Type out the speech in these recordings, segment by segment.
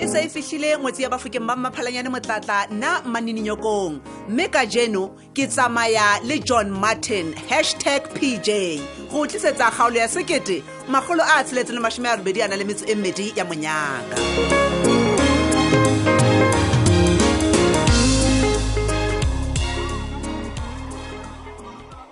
e sa e fitlhile ngwetse ya bafokeng ba mmaphalanyane motlatla na manininyokong mme ka jeno ke tsamaya le john martin hashtag pj go tlisetsa kgaolo ya sekete magolo a a tsheletse le masome a robedi a na le metso e mmedi ya monyaka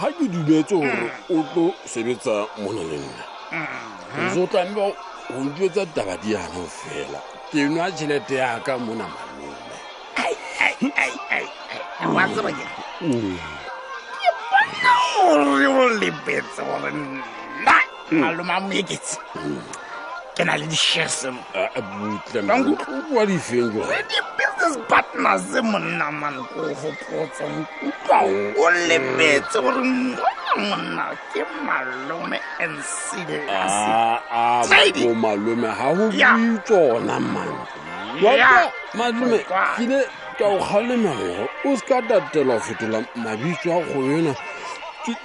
ga ke dumetse gore o tlo sebetsa mo na le nna o zo tlambe o ntsetsa taba di yana o fela ke nwa tšhelete yaka mona malome wa tseba ke ke bona gore o lebetse gore nna hmm. a loma mo eketse hmm. ke na le di-shares mo ah, ah, butlewa difeng jo di-business partners monna man ko gopotsa nkutlwa o lebetse gore monna ke malome and silasibo malome ga go bui tsona man malome kile ka o kgalemela gore o se ka tatela go fetola mabitso a go yona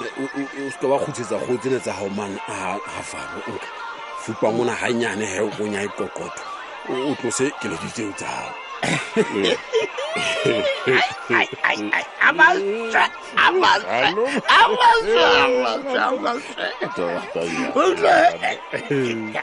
o seke wa khutsetsa go tsene tsa gago mang a gafaro o fupa mo naganyane he o konya e kokotho o tlose keledi tseo tsa gago Amazon, Amazon, Amazon.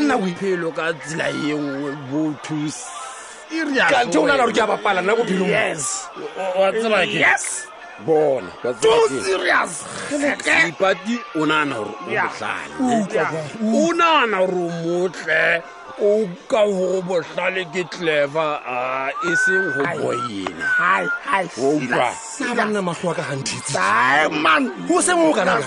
nna bophelo ka tsela e nngwe botho kante o nana gore ke a bapala nna bophelong bona ipati o nana gore o botlale o nana gore o motle o ka gore botlale ke cleva a e seng go boyena outlwa sa banna matlho a ka gantitse man go seng o kanaka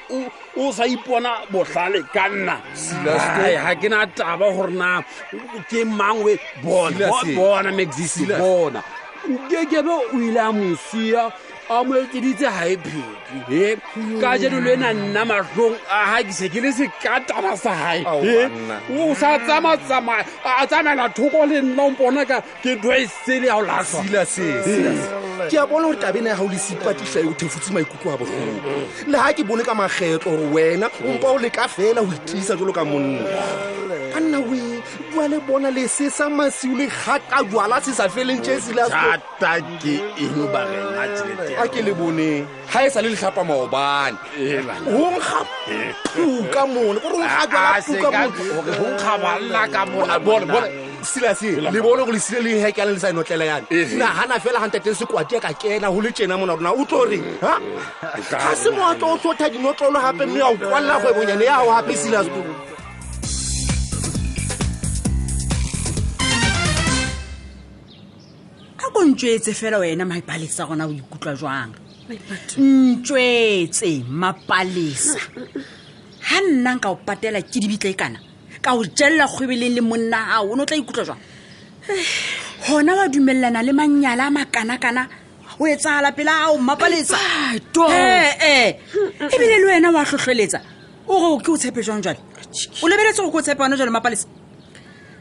o sa ipona botlhale ka nna ga ke na taba gore na ke mangwe bona maxisi bona kekebe o ile a mosia a mo etseditse ga e phedi e ka jeno le ena nna matlong a ga ke se ke le sekatana sa gae o sa tsamatsamaya a tsamaela thoko le nna o mpona ka ke dry sele ya o laswa sila se ke a bona gore tabena ya gago le sepatisa e o thefutse maikutlo a botlhoko le ga ke bone ka magetlo gore wena ompa o leka fela go itiisa jalo ka monna ka nna o bua le bona le se sa masiu le gata jwala se sa feleng tse sila jata ke eno barena tšhelete a ke le bone ga e sa le letlhapa maobane onkga puka mone gore onkga jala puka mone onkga banna ka mona bone bone silase le bone go lesile le hekane le sa enotlela yane nagana fela gantete sekwati ka kena go le tjena mona rona o tlo reng ga se moatlo o tlotha dinotlolo gape mme ya o kwalela kgwebonyane ya gago gape silase a ko ntswetse fela wena maipalesa gona o ikutlwa jwang ntswetse mapalesa ga nna nka o patela ke dibitla e kana ka o jelela kgwebeleng le monna gago o ne o tla ikutlwa jwang gona wa dumelelana le mannyala a makana-kana o etsagala pela gago mmapalesa ee ebile le wena wa tlhotlhoeletsa o go ke o tshepe jwang jale o lebeletse go ko tshepe one jale mmapalesa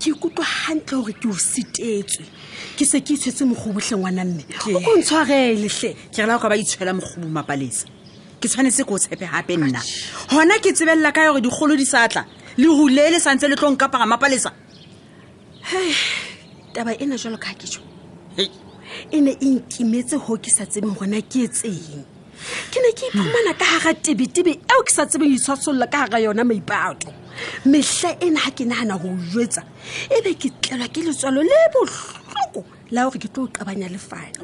ke ikutlwa gantle gore ke o sitetswe ke se ke itshwetse mogobotlhe ngwana mme o ntshwareletlhe ke rela go ba itshwela mogobo mapalesa ke tshwanetse ko o tshepe gape nna gona ke tsebelela ka gore dikgolo di satla le hule le santse le tlong kapara mapalesa taba ena jalo ka ke jo e ne e nkimetse go ke sa tsebeng gona ke etseng ke ne ke iphumana ka gara tebetebe eo ke sa tsebeng itshwasolola ka gara yona maipato mehla e na ga ke nagana go jetsa e be ke tlelwa ke letswalo le botlhoko la gore ke tlo o qabanya le fane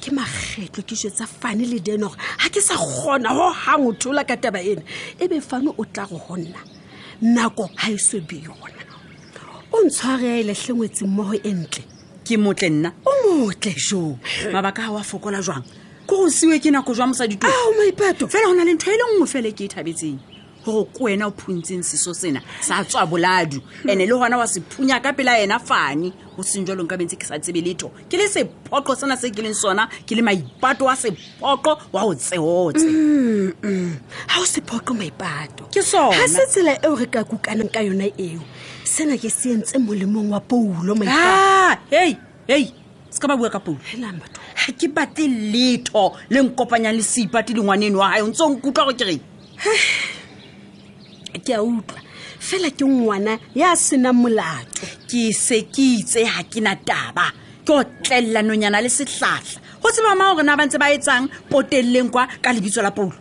ke makgetlo ke jetsa fane le dene gore ga ke sa kgona go gang o thola ka taba ene e be fane o tla go go nna nako ga e so be yona o ntshware ya e letlhengwetseng mmogo e ntle ke motle nna o motle jo mabaka a wa fokola jwang ko go siwe ke nako jwa mosadi to ao maipato fela go na le ntho e le nngwe fele ke e thabetseng gore ko wena o phuntseng seso sena sa tswa boladu ene le gona wa se phunya ka pela ena fane go seng jwa longka bentse ke sa tsebe letho ke le sephoqo sena se ke leng sona ke le maipato wa se poqo wa o tseotse ga o sephoqo maipato ke sona ga se tsela eo re ka kukanang ka yona eo sena ke se entse molemong wa poulo maipato hei hei se ka ba bua ka poulo helang batho ga ke batle letho le nkopanyang le seipati le ngwaneno wa gae o ntse o nkutlwa go kereng ke a utlwa fela ke ngwana ya senang molato ke se ke itse ga ke na taba ke o tlelela nonyana le setlhatlha go se mama gore na ba ntse ba e tsang poteleleng kwa ka lebitso la polo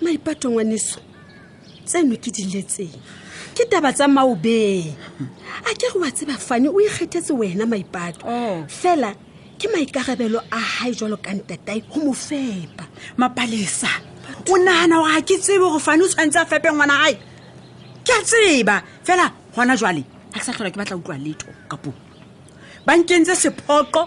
maipato ngwaneso tseno ke diletseng ke taba tsa maobeng a ke re wa tseba fane o ikgethetse wena maipato oh. fela ke maikarabelo a gae jalo ka ntatae go mo fepa mapalesa o nagana gore ga ke tsebe gore fane o tshwanetse a fepe ngwana gae ke a tseba fela gona jwale ga ke sa tlhola ke batla utlwa letho kapo ba nkentse sephoqo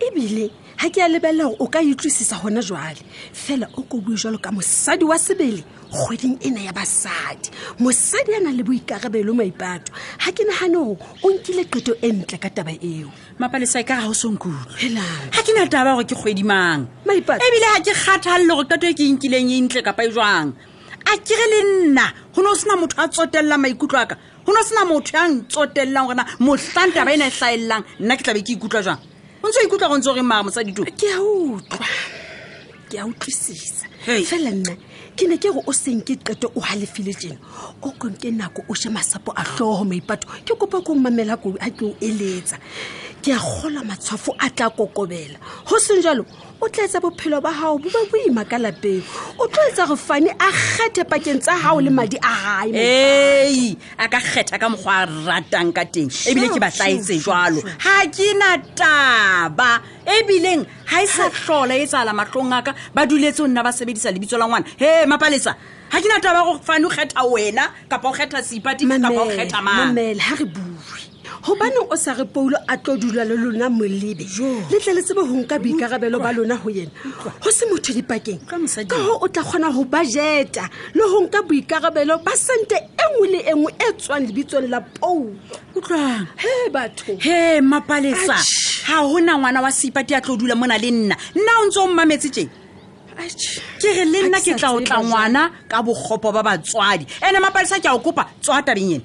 ebile ga ke a lebelela gore o ka utlwisisa gone jale fela o ko bue jalo ka mosadi wa sebele kgweding ena ya basadi mosadi a nang le boikarabelo maipato ga ke nagane gore o nkile qeto e ntle ka taba eo mapalesa e ka ga o senkulo ga ke na taba gore ke kgwedimang ebile ga ke kgathalele gore qeto e ke nkileng e ntle kapa e jwang a kere le nna go ne o sena motho a tsotelela maikutlo a ka go ne sena motho ya ntsotelelang gorena motlhang taba e ne e tlhaelelang nna ke tlabe ke ikutlwa jang o ntse o ikutlwa go ntse o re maa mosadi to ke a utlwa ke a utlwisisa fela nna ke ne ke re o seng ke qete o halefile tjena o konke nako o she masapo a tlhogo maipato ke kopa kong mamela koo a ke o eletsa ke a gola matshwafo a tla kokobela go seng jalo o tla etsa bophelo ba gago bo ba boima ka lapeng o tlo etsa gore fane a kgethe pakeng tsa gago le madi a gae ei a ka kgetha ka mokgwa a ratang ka teng ebile ke batlaetse jalo ga ke na taba ebileng ga e sa tlhola e tsala matlong aka ba duletse o nna ba sebedisa lebitso la ngwana he mapaletsa ga ke na taba go fane o kgetha wena kapa o kgetha seipati kapa o kgetha mamela ga re bue gobaneng o sa re poulo a tlo dula le lona molebe le tle le tsebe go nka boikarabelo ba lona go yena go se motho dipakeng ka go o tla kgona go bajeta le go nka boikarabelo ba sente e nngwe le e nngwe e tswang lebitsong la poulo utlwang he batho he mapalesa ga gona ngwana wa seipati a tlo dula mona le nna nna o ntse o mmametse teng ke re le nna ke tla o tla ngwana ka bokgopo ba batswadi ene mapalesa ke a o kopa tswa tabeng ene